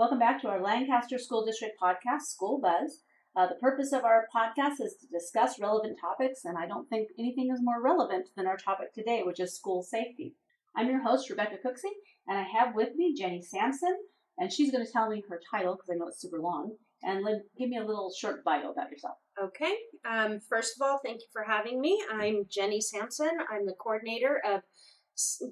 Welcome back to our Lancaster School District podcast, School Buzz. Uh, the purpose of our podcast is to discuss relevant topics, and I don't think anything is more relevant than our topic today, which is school safety. I'm your host, Rebecca Cooksey, and I have with me Jenny Sampson, and she's going to tell me her title because I know it's super long. And Lynn, give me a little short bio about yourself. Okay. Um, first of all, thank you for having me. I'm Jenny Sampson. I'm the coordinator of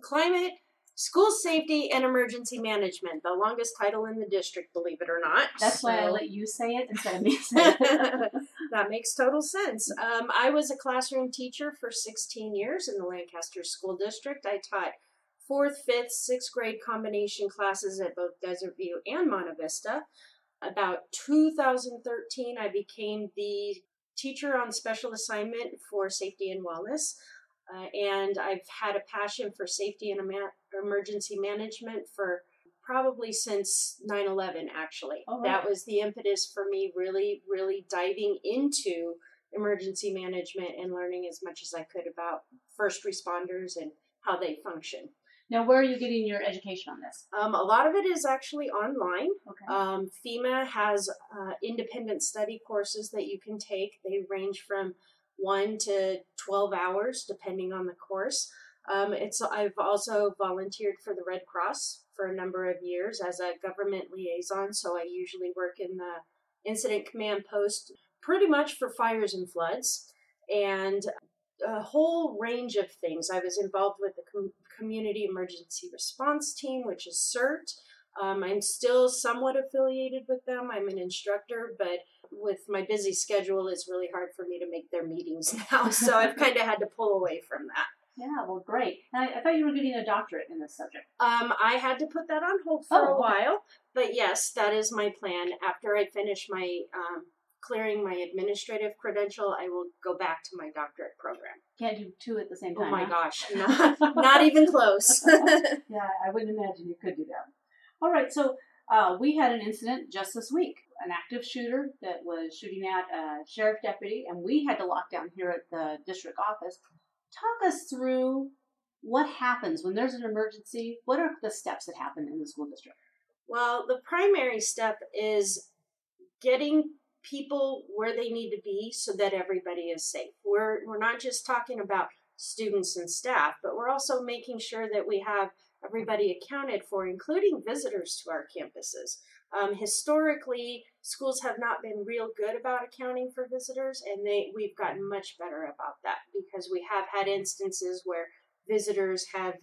climate School Safety and Emergency Management, the longest title in the district, believe it or not. That's so. why I let you say it instead of me saying it. that makes total sense. Um, I was a classroom teacher for 16 years in the Lancaster School District. I taught fourth, fifth, sixth grade combination classes at both Desert View and Monte Vista. About 2013, I became the teacher on special assignment for safety and wellness. Uh, and I've had a passion for safety and emergency management for probably since 9-11 actually. Oh, that was the impetus for me really really diving into emergency management and learning as much as i could about first responders and how they function. Now where are you getting your education on this? Um, a lot of it is actually online. Okay. um, fema has uh, independent study courses that you can take. They range from 1 to 12 hours depending on the course um, it's I've also volunteered for the Red Cross for a number of years as a government liaison. So I usually work in the incident command post pretty much for fires and floods and a whole range of things. I was involved with the com- Community Emergency Response Team, which is CERT. Um, I'm still somewhat affiliated with them. I'm an instructor, but with my busy schedule, it's really hard for me to make their meetings now. So I've kind of had to pull away from that. Yeah, well, great. I, I, thought you were getting a doctorate in this subject. Um, I had to put that on hold for oh, a while, but yes, that is my plan. After I finish my um, clearing my administrative credential, I will go back to my doctorate program. Can't do two at the same time. Oh my huh? gosh, not, not even close. yeah, I wouldn't imagine you could do that. All right, so uh, we had an incident just this week. An active shooter that was shooting at a sheriff deputy, and we had to lock down here at the district office talk us through what happens when there's an emergency. What are the steps that happen in the school district? Well, the primary step is getting people where they need to be so that everybody is safe. We're we're not just talking about students and staff, but we're also making sure that we have everybody accounted for, including visitors to our campuses. Um, historically, schools have not been real good about accounting for visitors, and they we've gotten much better about that because we have had instances where visitors have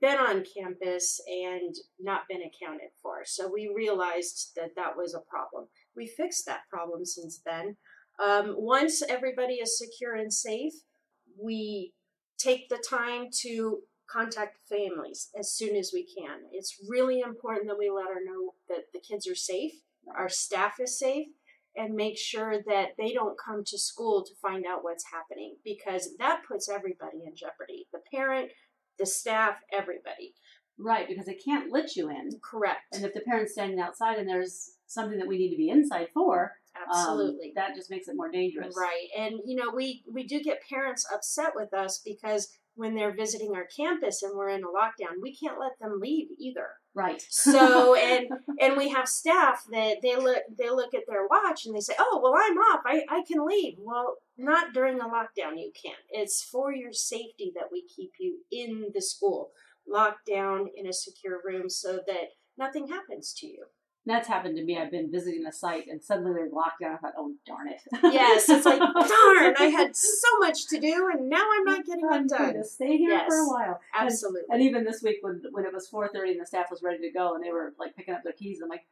been on campus and not been accounted for. So we realized that that was a problem. We fixed that problem since then. Um, once everybody is secure and safe, we take the time to contact families as soon as we can. It's really important that we let her know that the kids are safe, our staff is safe, and make sure that they don't come to school to find out what's happening because that puts everybody in jeopardy the parent, the staff, everybody. Right, because they can't let you in. Correct. And if the parent's standing outside and there's something that we need to be inside for, um, absolutely, um, that just makes it more dangerous. Right, and you know we we do get parents upset with us because when they're visiting our campus and we're in a lockdown, we can't let them leave either. Right. so and and we have staff that they look they look at their watch and they say, "Oh, well, I'm off. I I can leave." Well, not during a lockdown. You can't. It's for your safety that we keep you in the school, locked down in a secure room, so that nothing happens to you that's happened to me. I've been visiting a site and suddenly they're locked down. I thought, oh darn it. yes, it's like darn. I had so much to do and now I'm not getting it done. To stay here yes, for a while. Absolutely. And, and, even this week when when it was four thirty and the staff was ready to go and they were like picking up their keys, I'm like,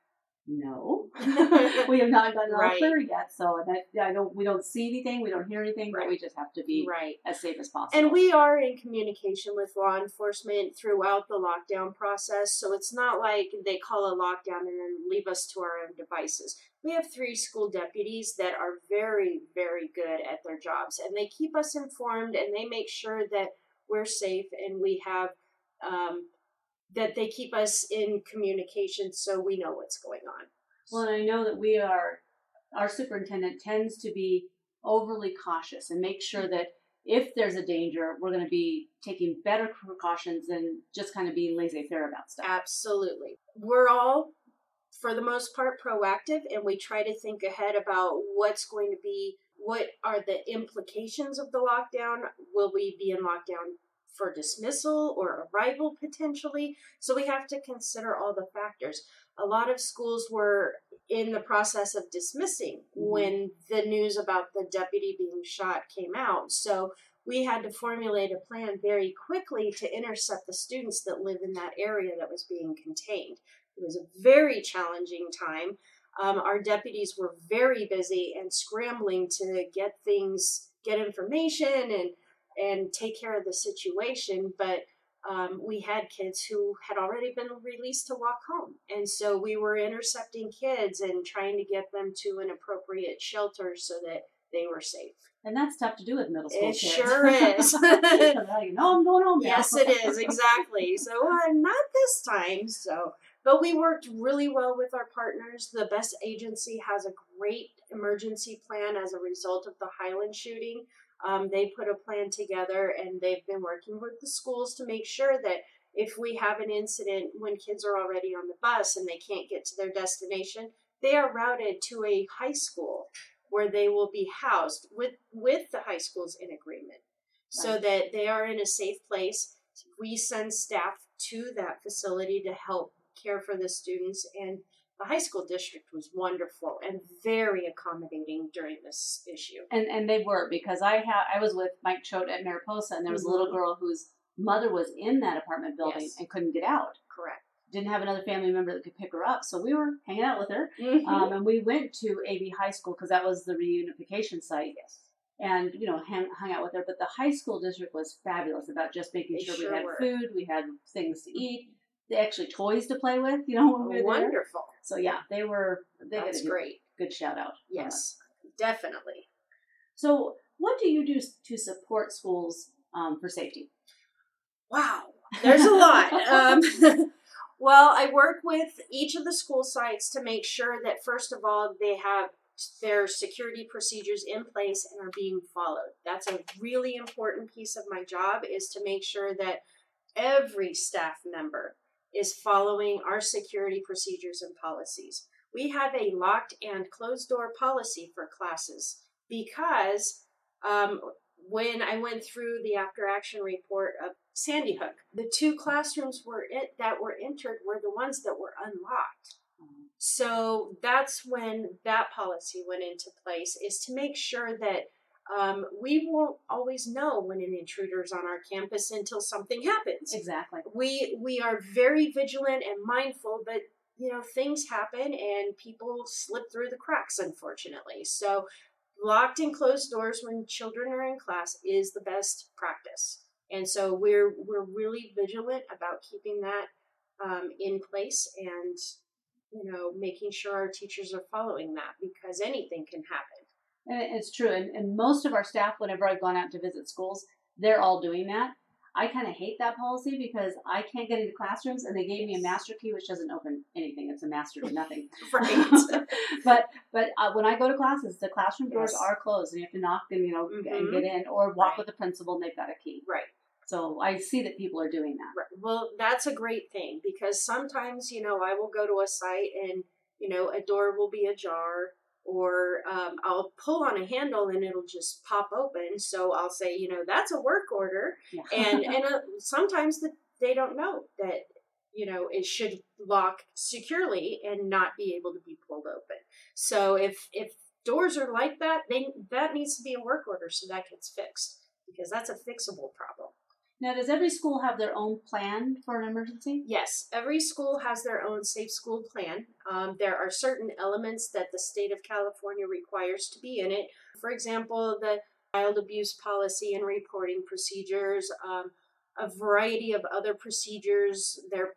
no, we have not gotten right. our yet. So that I don't, we don't see anything, we don't hear anything, right. but we just have to be right as safe as possible. And we are in communication with law enforcement throughout the lockdown process. So it's not like they call a lockdown and then leave us to our own devices. We have three school deputies that are very, very good at their jobs, and they keep us informed and they make sure that we're safe and we have. Um, that they keep us in communication so we know what's going on. Well, and I know that we are, our superintendent tends to be overly cautious and make sure that if there's a danger, we're going to be taking better precautions than just kind of being laissez faire about stuff. Absolutely. We're all for the most part proactive and we try to think ahead about what's going to be what are the implications of the lockdown will we be in lockdown for dismissal or arrival potentially so we have to consider all the factors a lot of schools were in the process of dismissing mm-hmm. when the news about the deputy being shot came out so we had to formulate a plan very quickly to intercept the students that live in that area that was being contained it was a very challenging time. Um, our deputies were very busy and scrambling to get things, get information, and and take care of the situation. But um, we had kids who had already been released to walk home, and so we were intercepting kids and trying to get them to an appropriate shelter so that they were safe. And that's tough to do with middle school it kids. sure is. you know, I'm going home. Now. Yes, it is exactly. So uh, not this time. So but we worked really well with our partners. The Best Agency has a great emergency plan as a result of the Highland shooting. Um, they put a plan together and they've been working with the schools to make sure that if we have an incident when kids are already on the bus and they can't get to their destination, they are routed to a high school where they will be housed with, with the high schools in agreement so that they are in a safe place. We send staff to that facility to help care for the students and the high school district was wonderful and very accommodating during this issue. And and they were because I had I was with Mike Choate at Mariposa and there was mm-hmm. a little mm-hmm. girl whose mother was in that apartment building yes. and couldn't get out. Correct. Didn't have another family member that could pick her up, so we were hanging out with her, mm-hmm. um, and we went to AV High School because that was the reunification site. Yes. And you know, hang, hung out with her. But the high school district was fabulous about just making sure, sure we had were. food, we had things to eat, they actually toys to play with. You know, when we were wonderful. There. So yeah, they were. They That's great. Good shout out. Yes, definitely. So, what do you do to support schools um, for safety? Wow, there's a lot. um, well, I work with each of the school sites to make sure that first of all they have their security procedures in place and are being followed. That's a really important piece of my job is to make sure that every staff member is following our security procedures and policies. We have a locked and closed door policy for classes because um, when I went through the after action report of Sandy Hook, the two classrooms were it, that were entered were the ones that were unlocked. So that's when that policy went into place is to make sure that um, we won't always know when an intruder is on our campus until something happens. Exactly. We we are very vigilant and mindful, but you know things happen and people slip through the cracks, unfortunately. So locked and closed doors when children are in class is the best practice, and so we're we're really vigilant about keeping that um, in place and you know making sure our teachers are following that because anything can happen it's true. And, and most of our staff, whenever I've gone out to visit schools, they're all doing that. I kind of hate that policy because I can't get into classrooms, and they gave me a master key, which doesn't open anything. It's a master to nothing. right. but but uh, when I go to classes, the classroom doors yes. are closed, and you have to knock and you know mm-hmm. and get in, or walk right. with the principal, and they've got a key. Right. So I see that people are doing that. Right. Well, that's a great thing because sometimes you know I will go to a site and you know a door will be ajar or um, I'll pull on a handle and it'll just pop open. So I'll say, you know, that's a work order, yeah. and and uh, sometimes the, they don't know that you know it should lock securely and not be able to be pulled open. So if if doors are like that, they that needs to be a work order so that gets fixed because that's a fixable problem. Now, does every school have their own plan for an emergency? Yes, every school has their own safe school plan. Um, there are certain elements that the state of California requires to be in it. For example, the child abuse policy and reporting procedures, um, a variety of other procedures, their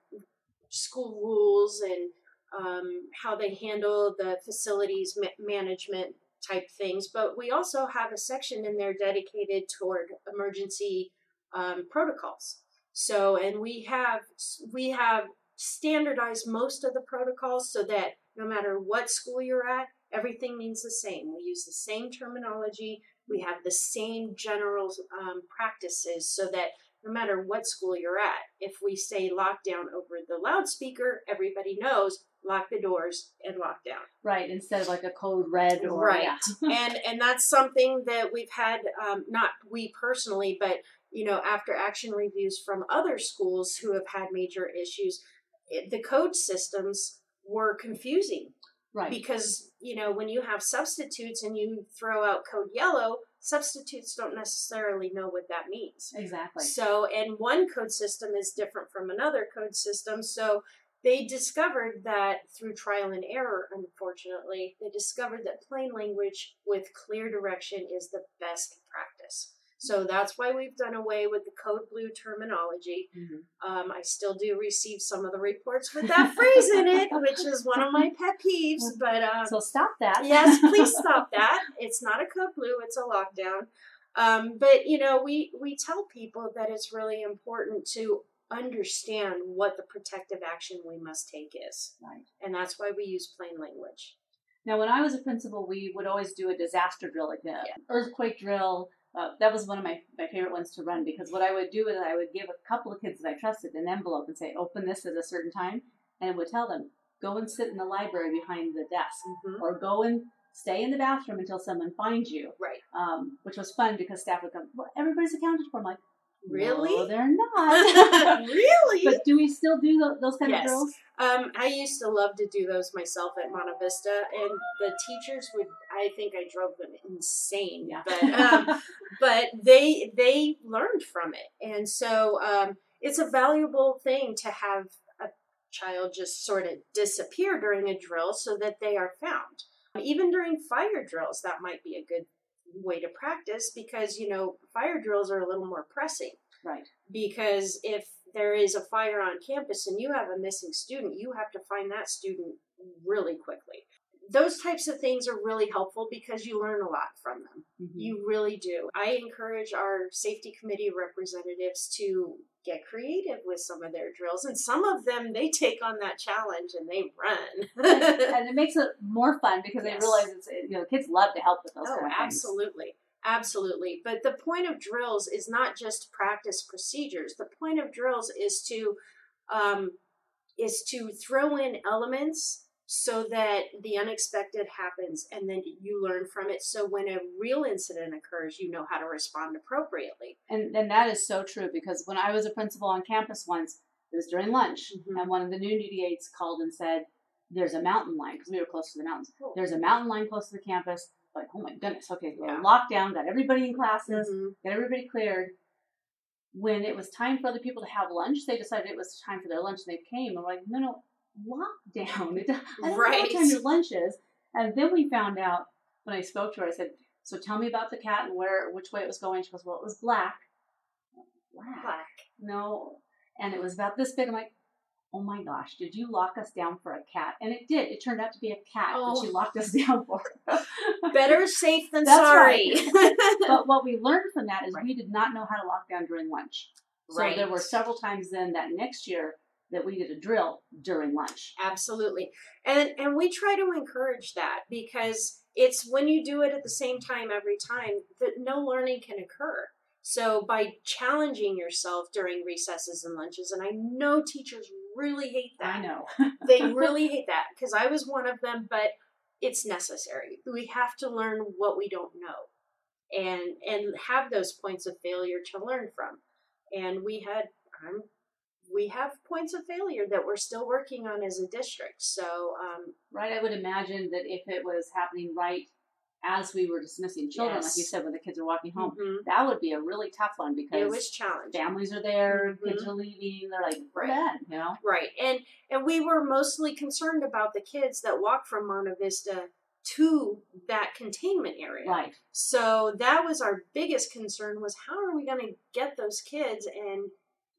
school rules, and um, how they handle the facilities ma- management type things. But we also have a section in there dedicated toward emergency um, protocols. So, and we have we have standardized most of the protocols so that no matter what school you're at, everything means the same. We use the same terminology. We have the same general um, practices so that no matter what school you're at. If we say lockdown over the loudspeaker, everybody knows lock the doors and lock down. Right, instead of like a code red or right. yeah. and and that's something that we've had um, not we personally, but you know after action reviews from other schools who have had major issues, it, the code systems were confusing right. because you know when you have substitutes and you throw out code yellow substitutes don't necessarily know what that means exactly. so and one code system is different from another code system so they discovered that through trial and error unfortunately they discovered that plain language with clear direction is the best practice so that's why we've done away with the code blue terminology Mhm. um, I still do receive some of the reports with that phrase in it, which is one of my pet peeves. But um, So stop that. yes, please stop that. It's not a code blue; it's a lockdown. Um, but you know, we we tell people that it's really important to understand what the protective action we must take is, Right. and that's why we use plain language. Now, when I was a principal, we would always do a disaster drill, like the Yeah. earthquake drill. Uh, that was one of my, my favorite ones to run because what I would do is I would give a couple of kids that I trusted an envelope and say, open this at a certain time, and it would tell them, go and sit in the library behind the desk, Mhm. or go and stay in the bathroom until someone finds you. Right? Um, which was fun because staff would come, well, everybody's accounted for. I'm like, Really? No, they're not. really? but do we still do those kind Yes. of drills? Um, I used to love to do those myself at Monte Vista, and the teachers would. I think I drove them insane. Yeah. But um, but they they learned from it, and so um, it's a valuable thing to have a child just sort of disappear during a drill so that they are found. Even during fire drills, that might be a good way to practice because you know fire drills are a little more pressing right. because if there is a fire on campus and you have a missing student, you have to find that student really quickly. Those types of things are really helpful because you learn a lot from them. Mhm. You really do. I encourage our safety committee representatives to get creative with some of their drills, and some of them they take on that challenge and they run. and it makes it more fun because they realize it's you know kids love to help with those Oh, of things. absolutely. Absolutely. But the point of drills is not just practice procedures. The point of drills is to um, is to throw in elements so that the unexpected happens and then you learn from it. So when a real incident occurs, you know how to respond appropriately. And and that is so true because when I was a principal on campus once, it was during lunch, Mhm. and one of the new duty aides called and said, "There's a mountain line because we were close to the mountains. Cool. There's a mountain line close to the campus." Like, oh my goodness, okay, we're Yeah. locked down, got everybody in classes, Mhm. got everybody cleared. When it was time for other people to have lunch, they decided it was time for their lunch. And they came. I'm like, no, no, lockdown. It- I don't know Right. what time your lunch is. And then we found out when I spoke to her. I said, "So tell me about the cat and where, which way it was going." She goes, "Well, it was black." Black? Black. No. And it was about this big. I'm like, "Oh my gosh, did you lock us down for a cat?" And it did. It turned out to be a cat that she Oh. locked us down for. Better safe than sorry. but what we learned from that is we did not know how to lock down during lunch. So Right. there were several times then that next year that we did a drill during lunch. Absolutely. And and we try to encourage that because it's when you do it at the same time every time that no learning can occur. So by challenging yourself during recesses and lunches and I know teachers really hate that. I know. They really hate that because I was one of them but it's necessary. We have to learn what we don't know and and have those points of failure to learn from. And we had I'm we have points of failure that we're still working on as a district. So, um, right? I would imagine that if it was happening right as we were dismissing children, like you said, when the kids are walking home, mhm, that would be a really tough one because it was challenging. families are there, Mhm. kids are leaving, they're like, Right. you know? Right. And and we were mostly concerned about the kids that walk from Monte Vista to that containment area. Right. So that was our biggest concern was how are we going to get those kids and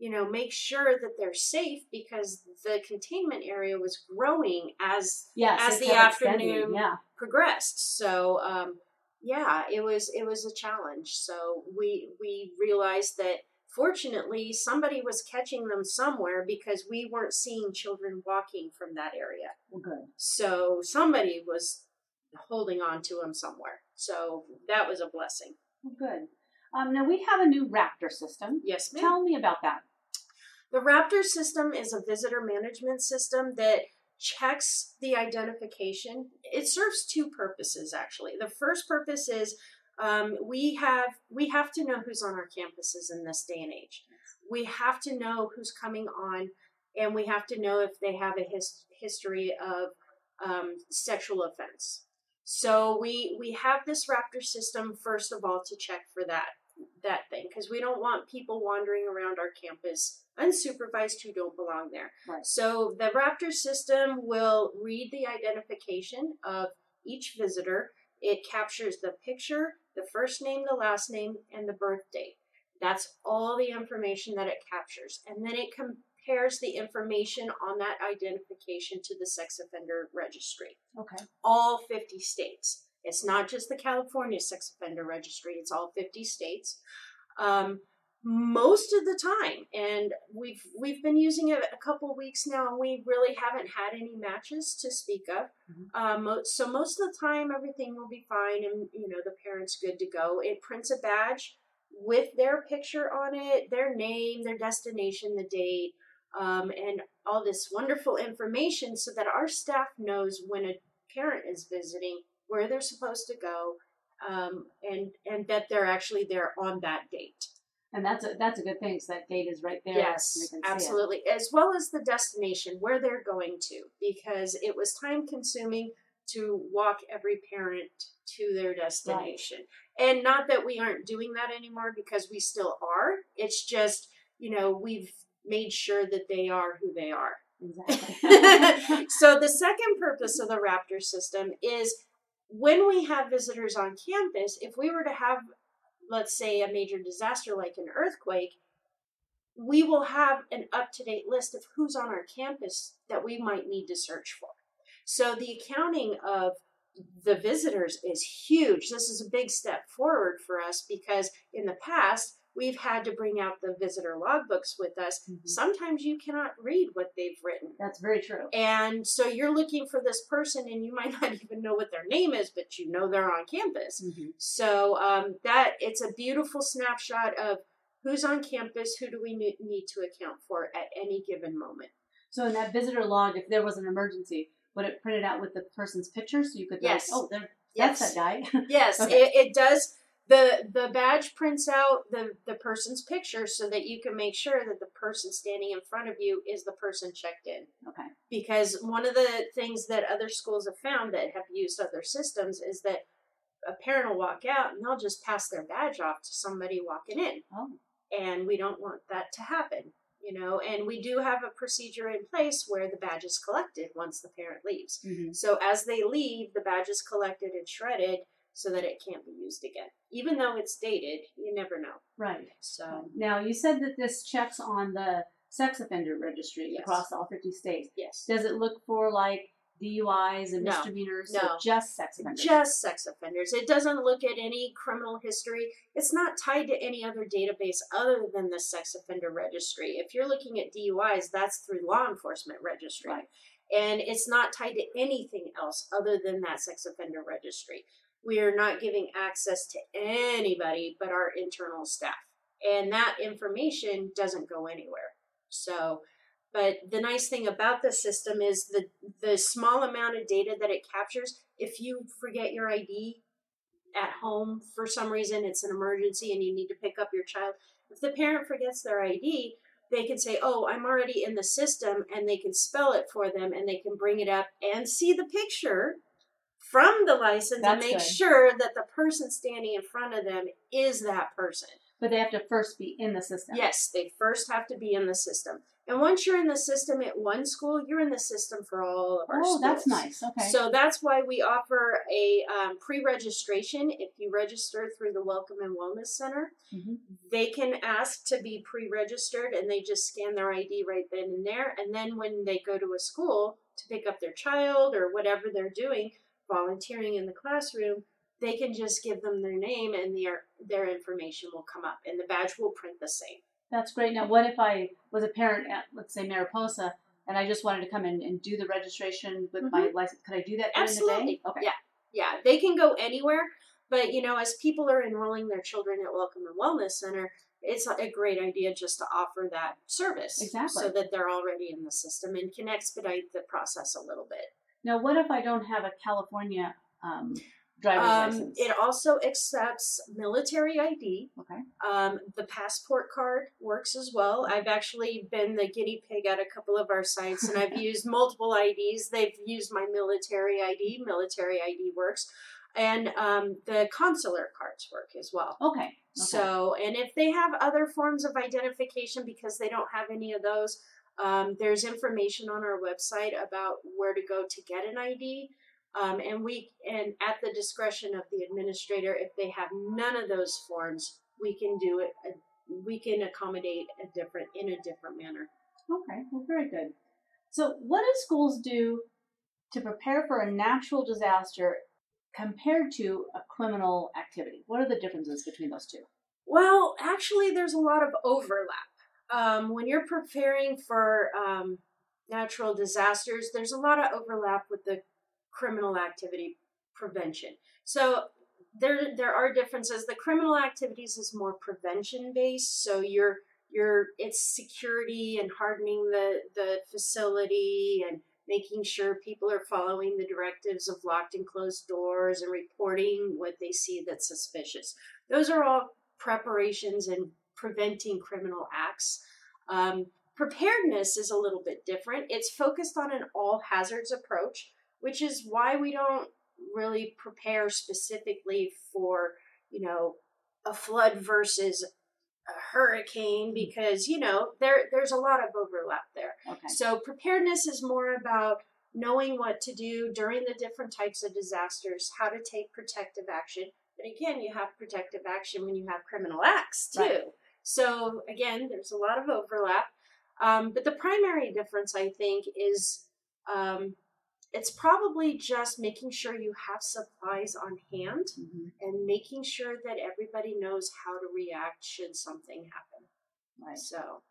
you know make sure that they're safe because the containment area was growing as Yes. As the afternoon- Yeah. progressed. So um, yeah, it was it was a challenge. So we we realized that fortunately somebody was catching them somewhere because we weren't seeing children walking from that area. Well, good. So somebody was holding on to them somewhere. So that was a blessing. Well, good. Um, now we have a new Raptor system. Yes, ma'am. Tell me about that. The Raptor system is a visitor management system that checks the identification. It serves two purposes actually. The first purpose is um, we have we have to know who's on our campuses in this day and age. We have to know who's coming on, and we have to know if they have a his, history of um, sexual offense. So we we have this Raptor system first of all to check for that that thing because we don't want people wandering around our campus unsupervised who don't belong there. Right. So the Raptor system will read the identification of each visitor. It captures the picture, the first name, the last name, and the birth date. That's all the information that it captures. And then it compares the information on that identification to the sex offender registry. Okay. All 50 states. It's not just the California Sex Offender Registry, it's all 50 states. Um, most of the time and we've we've been using it a couple weeks now and we really haven't had any matches to speak of Mhm. um, so most of the time everything will be fine and you know the parents good to go it prints a badge with their picture on it their name their destination the date um, and all this wonderful information so that our staff knows when a parent is visiting where they're supposed to go um, and and that they're actually there on that date And that's a that's a good thing. So that date is right there. Yes, and they can see it. absolutely. As well as the destination where they're going to, because it was time consuming to walk every parent to their destination. And not that we aren't doing that anymore because we still are. It's just, you know, we've made sure that they are who they are. Exactly. so the second purpose of the Raptor system is when we have visitors on campus, if we were to have, let's say, a major disaster like an earthquake, we will have an up to date list of who's on our campus that we might need to search for. So the accounting of the visitors is huge. This is a big step forward for us because in the past, we've had to bring out the visitor logbooks with us. Mhm. Sometimes you cannot read what they've written. That's very true. And so you're looking for this person, and you might not even know what their name is, but you know they're on campus. Mhm. So um, that it's a beautiful snapshot of who's on campus, who do we need to account for at any given moment. So in that visitor log, if there was an emergency, would it print it out with the person's picture so you could Yes. like, oh, there, Yes. that's that guy. Yes, Okay. it, it does. The The badge prints out the the person's picture so that you can make sure that the person standing in front of you is the person checked in. okay. because one of the things that other schools have found that have used other systems is that a parent will walk out and they'll just pass their badge off to somebody walking in Oh. and we don't want that to happen you know and we do have a procedure in place where the badge is collected once the parent leaves Mhm. so as they leave the badge is collected and shredded so that it can't be used again even though it's dated you never know Right. so Now you said that this checks on the sex offender registry Yes. across all 50 states. yes Does it look for like DUIs and No. misdemeanors? No. Just sex offenders? just sex offenders. It doesn't look at any criminal history. It's not tied to any other database other than the sex offender registry. If you're looking at DUIs, that's through law enforcement registry. Right. And it's not tied to anything else other than that sex offender registry. We are not giving access to anybody but our internal staff. And that information doesn't go anywhere. So, but the nice thing about the system is the the small amount of data that it captures. If you forget your ID at home for some reason, it's an emergency and you need to pick up your child. If the parent forgets their ID, they can say, "Oh, I'm already in the system," and they can spell it for them, and they can bring it up and see the picture from the license and make good. sure that the person standing in front of them is that person. But they have to first be in the system. Yes, they first have to be in the system. And once you're in the system at one school, you're in the system for all of our Oh, schools. that's nice. Okay. So that's why we offer a um, pre-registration. If you register through the Welcome and Wellness Center, Mhm. they can ask to be pre-registered, and they just scan their ID right then and there. And then when they go to a school to pick up their child or whatever they're doing, volunteering in the classroom, they can just give them their name, and their their information will come up, and the badge will print the same. That's great. Now, what if I was a parent at, let's say, Mariposa, and I just wanted to come in and do the registration with my license? Could I do that during the Mm-hmm. Absolutely. day? Okay. Yeah. Yeah, they can go anywhere. But you know, as people are enrolling their children at Welcome and Wellness Center, it's a great idea just to offer that service Exactly. so that they're already in the system and can expedite the process a little bit. Now, what if I don't have a California um, driver's Um, license? it also accepts military ID. okay. Um, the passport card works as well. I've actually been the guinea pig at a couple of our sites and I've used multiple IDs. They've used my military ID. Military ID works. And um, the consular cards work as well. Okay. okay. So, and if they have other forms of identification because they don't have any of those, um, there's information on our website about where to go to get an ID. Um, and we, and at the discretion of the administrator, if they have none of those forms, we can do it. uh, We can accommodate a different in a different manner. Okay, well, very good. So, what do schools do to prepare for a natural disaster compared to a criminal activity? What are the differences between those two? Well, actually, there's a lot of overlap. Um, when you're preparing for um, natural disasters, there's a lot of overlap with the criminal activity prevention. So there, there are differences. The criminal activities is more prevention based. So you're, you're, it's security and hardening the the facility and making sure people are following the directives of locked and closed doors and reporting what they see that's suspicious. Those are all preparations and preventing criminal acts. Um, preparedness is a little bit different. It's focused on an all hazards approach, which is why we don't really prepare specifically for, you know, a flood versus a hurricane because, you know, there there's a lot of overlap there. Okay. So preparedness is more about knowing what to do during the different types of disasters, how to take protective action. But again, you have protective action when you have criminal acts too. Right. So again, there's a lot of overlap. Um, but the primary difference, I think, is um, it's probably just making sure you have supplies on hand Mhm. and making sure that everybody knows how to react should something happen. Right. So,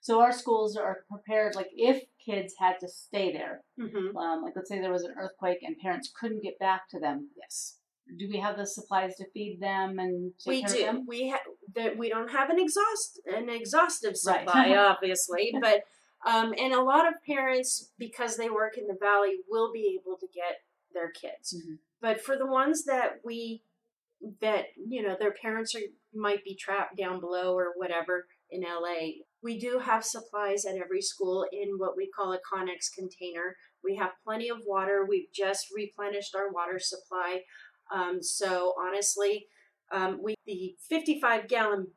So, our schools are prepared, like if kids had to stay there, mhm. um, like let's say there was an earthquake and parents couldn't get back to them, yes. Do we have the supplies to feed them and take we care do. of them? We ha- that we don't have an exhaust an exhaustive Right. supply, obviously, but um, and a lot of parents, because they work in the valley, will be able to get their kids. Mhm. But for the ones that we that you know their parents are might be trapped down below or whatever in LA, we do have supplies at every school in what we call a Connex container. We have plenty of water. We've just replenished our water supply. Um, so honestly, um, we the 55 gallon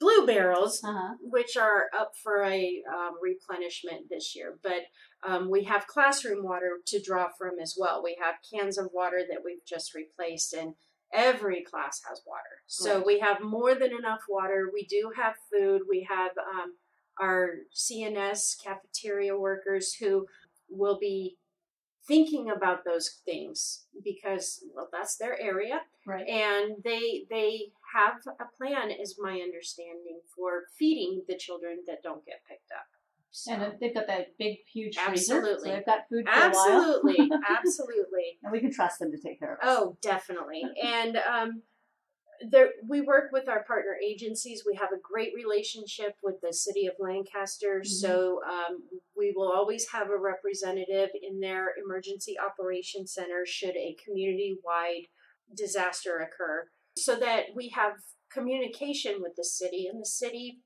blue barrels, Uh-huh. which are up for a um, replenishment this year. But um, we have classroom water to draw from as well. We have cans of water that we've just replaced, and every class has water. So Right. we have more than enough water. We do have food. We have um, our CNS cafeteria workers who will be thinking about those things because well that's their area Right. and they they have a plan is my understanding for feeding the children that don't get picked up so, And they've got that big, huge freezer. Absolutely. So they've got food for a while. absolutely absolutely and we can trust them to take care of us. oh definitely and um there we work with our partner agencies. We have a great relationship with the city of lancaster. So um, we will always have a representative in their emergency operations center should a community-wide disaster occur. So that we have communication with the city and the city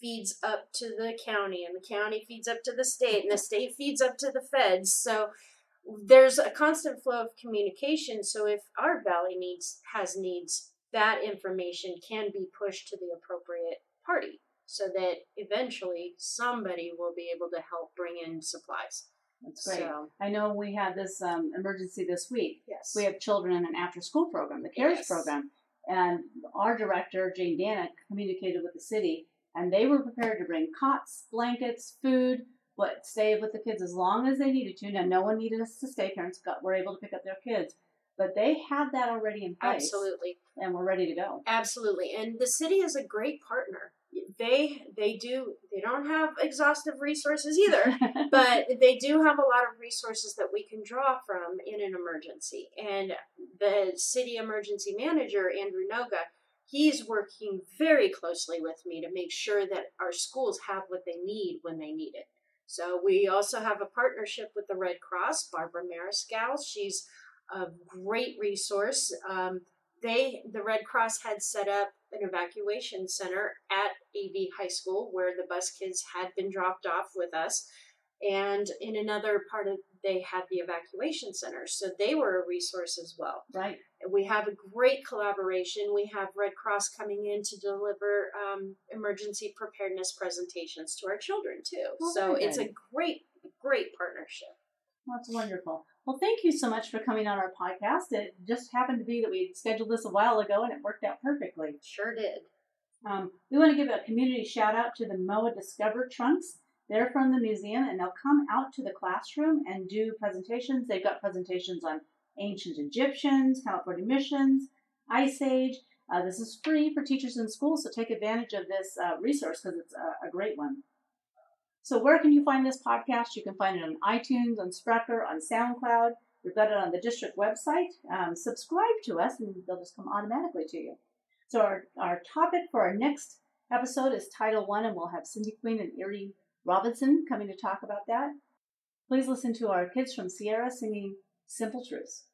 feeds up to the county and the county feeds up to the state and the state feeds up to the feds. So there's a constant flow of communication. So if our valley needs has needs that information can be pushed to the appropriate party so that eventually somebody will be able to help bring in supplies That's great. so I know we had this um, emergency this week. yes We have children in an after school program, the CARES Yes. program. And our director, Jane Danick, communicated with the city, and they were prepared to bring cots, blankets, food, but stay with the kids as long as they needed to. Now, no one needed us to stay. Parents got were able to pick up their kids, but they had that already in place, absolutely and we're ready to go. Absolutely. And the city is a great partner. They they do they don't have exhaustive resources either, but they do have a lot of resources that we can draw from in an emergency. And the city emergency manager, Andrew Noga, he's working very closely with me to make sure that our schools have what they need when they need it. So we also have a partnership with the Red Cross, Barbara Mariscal. She's a great resource. Um, they, the Red Cross, had set up an evacuation center at AV High School where the bus kids had been dropped off with us. And in another part of they had the evacuation center so they were a resource as well. Right. We have a great collaboration. We have red cross coming in to deliver um, emergency preparedness presentations to our children too. Oh, so it's a great great partnership. That's wonderful well thank you so much for coming on our podcast it just happened to be that we scheduled this a while ago and it worked out perfectly sure did um, we want to give a community shout out to the MOAH discover trunks they're from the museum and they'll come out to the classroom and do presentations. They've got presentations on ancient Egyptians, California missions, Ice Age. Uh, this is free for teachers in schools, so take advantage of this uh, resource because it's a, a, great one. So, where can you find this podcast? You can find it on iTunes, on Spreaker, on SoundCloud. We've got it on the district website. Um, subscribe to us, and they'll just come automatically to you. So, our, our topic for our next episode is Title One, and we'll have Cindy Queen and Erie Robinson coming to talk about that. Please listen to our kids from Sierra singing Simple Truths.